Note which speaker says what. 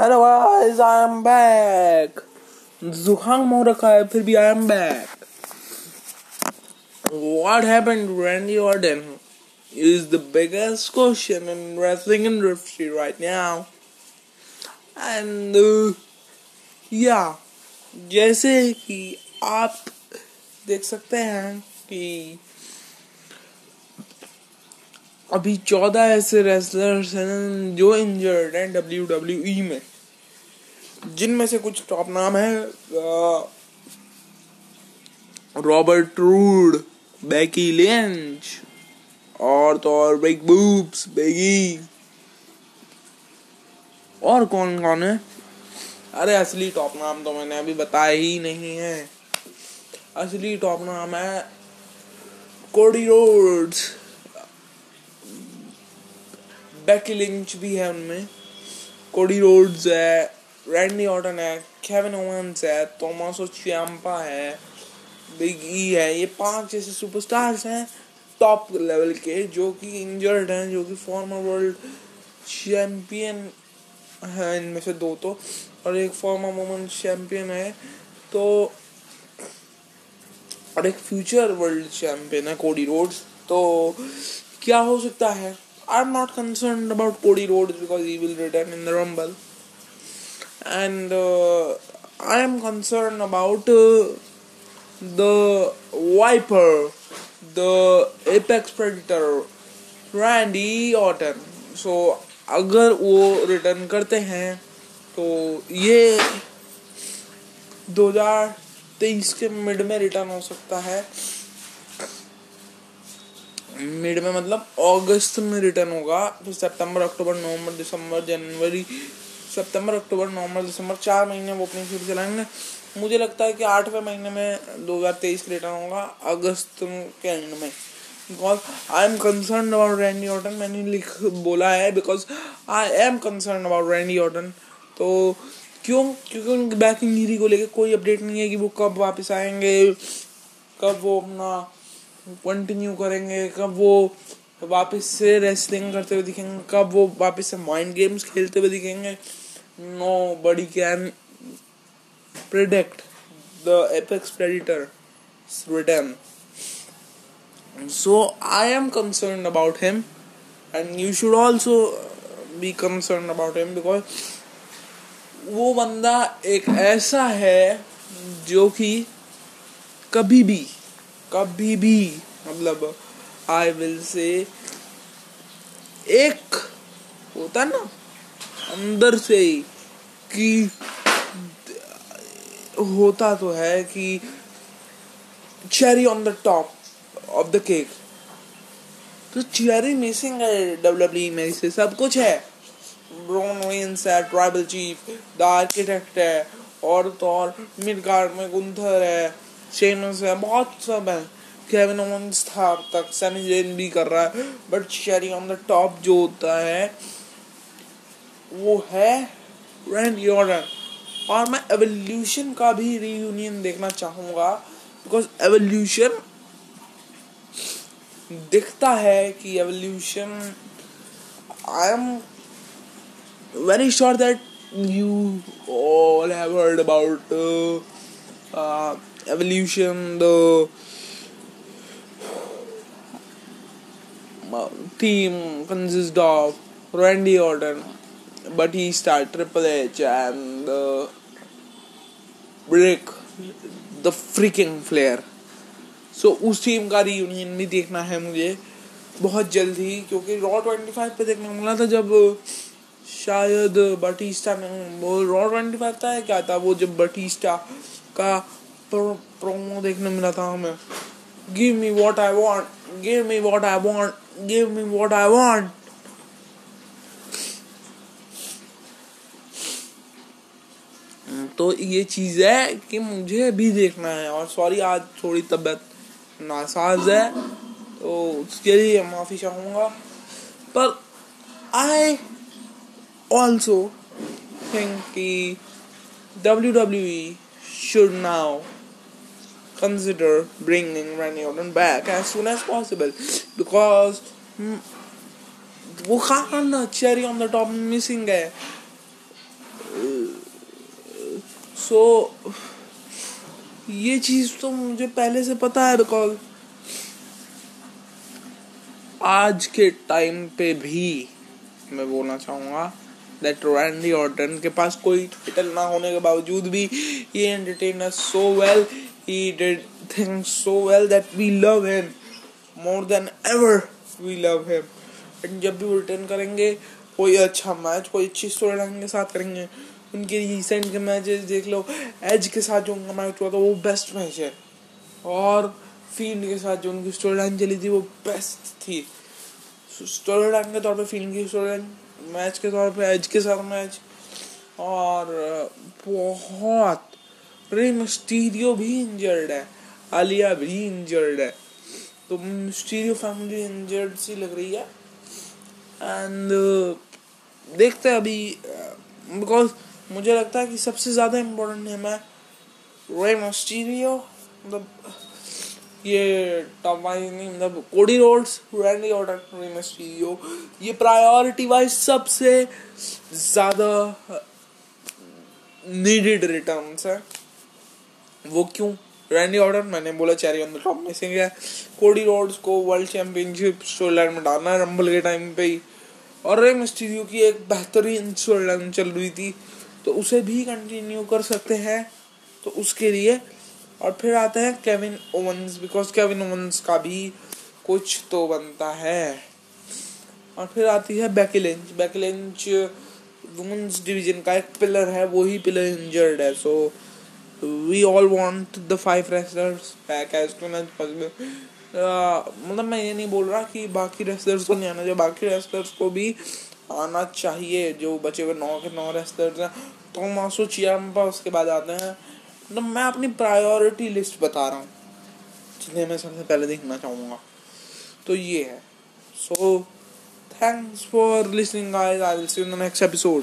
Speaker 1: Hello guys I am back जुकाम हो रखा है फिर भी I am back to Randy Orton is the biggest question in wrestling industry right now and uh, yeah जैसे कि आप देख सकते हैं कि अभी चौदह ऐसे रेसलर्स हैं जो इंजर्ड हैं डब्ल्यू डब्ल्यू ई में। जिनमें से कुछ टॉप नाम है रॉबर्ट रूड बेकी लिंच और तो और बिग बूब्स बेगी और कौन कौन है? अरे असली टॉप नाम तो मैंने अभी बताया ही नहीं है। असली टॉप नाम है कोडी रोड्स बैकी लिंच भी है उनमें। कोडी रोड्स है रैंडी ऑर्टन है केविन ओवंस है थॉमस चियाम्पा है बिग ई e है, ये पाँच ऐसे सुपरस्टार्स हैं टॉप लेवल के जो कि इंजर्ड हैं, जो कि फॉर्मर वर्ल्ड चैंपियन है इनमें से दो तो। और एक फॉर्मर वुमेन चैंपियन है तो और एक फ्यूचर वर्ल्ड चैंपियन है कोडी रोड्स तो क्या हो सकता है? I'm not concerned about Cody Rhodes because he will return in the Rumble. And uh, I am concerned about uh, the Viper, the Apex Predator, Randy Orton. So अगर वो return करते हैं तो ये 2023 के मिड में रिटर्न हो सकता है मिड में मतलब अगस्त में रिटर्न होगा, फिर सितंबर अक्टूबर नवंबर दिसंबर जनवरी सितंबर अक्टूबर नवंबर दिसंबर चार महीने वो अपनी फिर चलाएँगे। मुझे लगता है कि आठवें महीने में 2023 रिटर्न होगा अगस्त के एंड में। Because I am concern about Randy Orton मैंने लिख, बोला है because I am concern about Randy Orton तो क्यों? क्योंकि उनकी बैक इंजरी को लेकर कोई अपडेट नहीं है कि वो कब वापस आएँगे, कब वो अपना कंटिन्यू करेंगे, कब वो वापस से रेसलिंग करते हुए दिखेंगे, कब वो वापस से माइंड गेम्स खेलते हुए दिखेंगे nobody can predict the apex predator return so, i am concerned about him, and you should also be concerned about him because वो बंदा एक ऐसा है जो कि कभी भी कभी भी मतलब आई विल से एक होता ना, अंदर से ही, कि होता तो है कि cherry on the top of the cake तो चेरी मिसिंग है डब्ल्यू में से सब कुछ है। ब्रोन विंस है ट्राइबल चीफ द आर्किटेक्ट है, और तो और मिड गार्ड में गुंथर है। शेमस है बहुत सब है। केविन ओवंस था अब तक सैमी जेन भी कर रहा है but cherry on the top जो होता है वो है रैंड यॉर्डन और मैं एवोल्यूशन का भी रीयूनियन देखना चाहूँगा बिकॉज़ एवोल्यूशन दिखता है कि evolution I am very sure that have heard about uh, uh, evolution the team consist of Randy Orton but he start triple H and break the freaking Flair so उस टीम का reunion भी देखना है मुझे। बहुत जल्द ही, क्योंकि रॉ ट्वेंटी फाइव पे देखने को मिला था जब, शायद बटीस्टा ने वो रॉ ट्वेंटी फाइव था क्या था? वो जब बटीस्टा का प्रोमो देखने मिला था हमें। Give me what I want give me what I want give me what I want तो ये चीज़ है कि मुझे भी देखना है और सॉरी आज थोड़ी तबीयत नासाज है तो उसके लिए माफ़ी चाहूँगा। पर आई ऑल्सो थिंक कि WWE should now consider bringing Randy Orton back as soon as possible because वो कारण cherry on the top missing है. सो so, ये चीज़ तो मुझे पहले से पता है बिकॉज़ आज के टाइम पे भी मैं बोलना चाहूँगा दैट रैंडी ऑर्टन के पास कोई टाइटल ना होने के बावजूद भी ये entertain so well he did things so well that we love him more than ever we love him and जब भी रिटर्न करेंगे, कोई अच्छा मैच कोई अच्छी स्टोरी लाइन के साथ करेंगे, उनके रिसेंट के मैचेस देख लो एज के साथ जो उनका मैच हुआ था, वो बेस्ट मैच है। और फ़ील्ड के साथ जो उनकी स्टोरी लाइन चली थी, वो बेस्ट थी। स्टोरी लाइन के तौर पे फ़ील्ड की स्टोरी लाइन मैच के तौर पे एज के साथ मैच और, बहुत रे मिस्टीरियो भी इंजर्ड है आलिया भी इंजर्ड है। तो मिस्टीरियो फैमिली इंजर्ड सी लग रही है। एंड uh, देखते हैं अभी बिकॉज़ uh, मुझे लगता है कि सबसे ज़्यादा इम्पोर्टेंट है मैं रे मस्टीरियो मतलब ये टॉप वाइज नहीं मतलब कोडी रोड्स रैंडी ऑर्डर रे मस्टीरियो ये प्रायोरिटी वाइज सबसे ज़्यादा नीडेड रिटर्न्स है। वो क्यों? रैंडी ऑर्डर मैंने बोला चेरी ऑन द टॉप में से गया। कोडी रोड्स को वर्ल्ड चैंपियनशिप स्टोरी लाइन में डालना है रंबल के टाइम पे ही। और रे मिस्टीरियो की एक बेहतरीन स्टोरी लाइन चल रही थी। तो उसे भी कंटिन्यू कर सकते हैं। तो उसके लिए। और फिर आता है Kevin Owens because Kevin Owens का भी कुछ तो बनता है। और फिर आती है बैकिलेंच बैकिलेंच वुमेन्स डिवीज़न का एक पिलर है वही पिलर इंजर्ड है। So we all want the five wrestlers back as soon as possible मतलब मैं ये नहीं बोल रहा कि बाकी रेसलर्स को नहीं आना चाहिए, बाकी रेसलर्स को भी आना चाहिए, जो बचे हुए नौ के नौ रेसलर्स हैं। तो मासो चियाम्पा उसके बाद आते हैं। मतलब मैं अपनी प्रायोरिटी लिस्ट बता रहा हूँ, जिन्हें मैं सबसे पहले देखना चाहूँगा। तो ये है। So thanks for listening guys I will see you in the next episode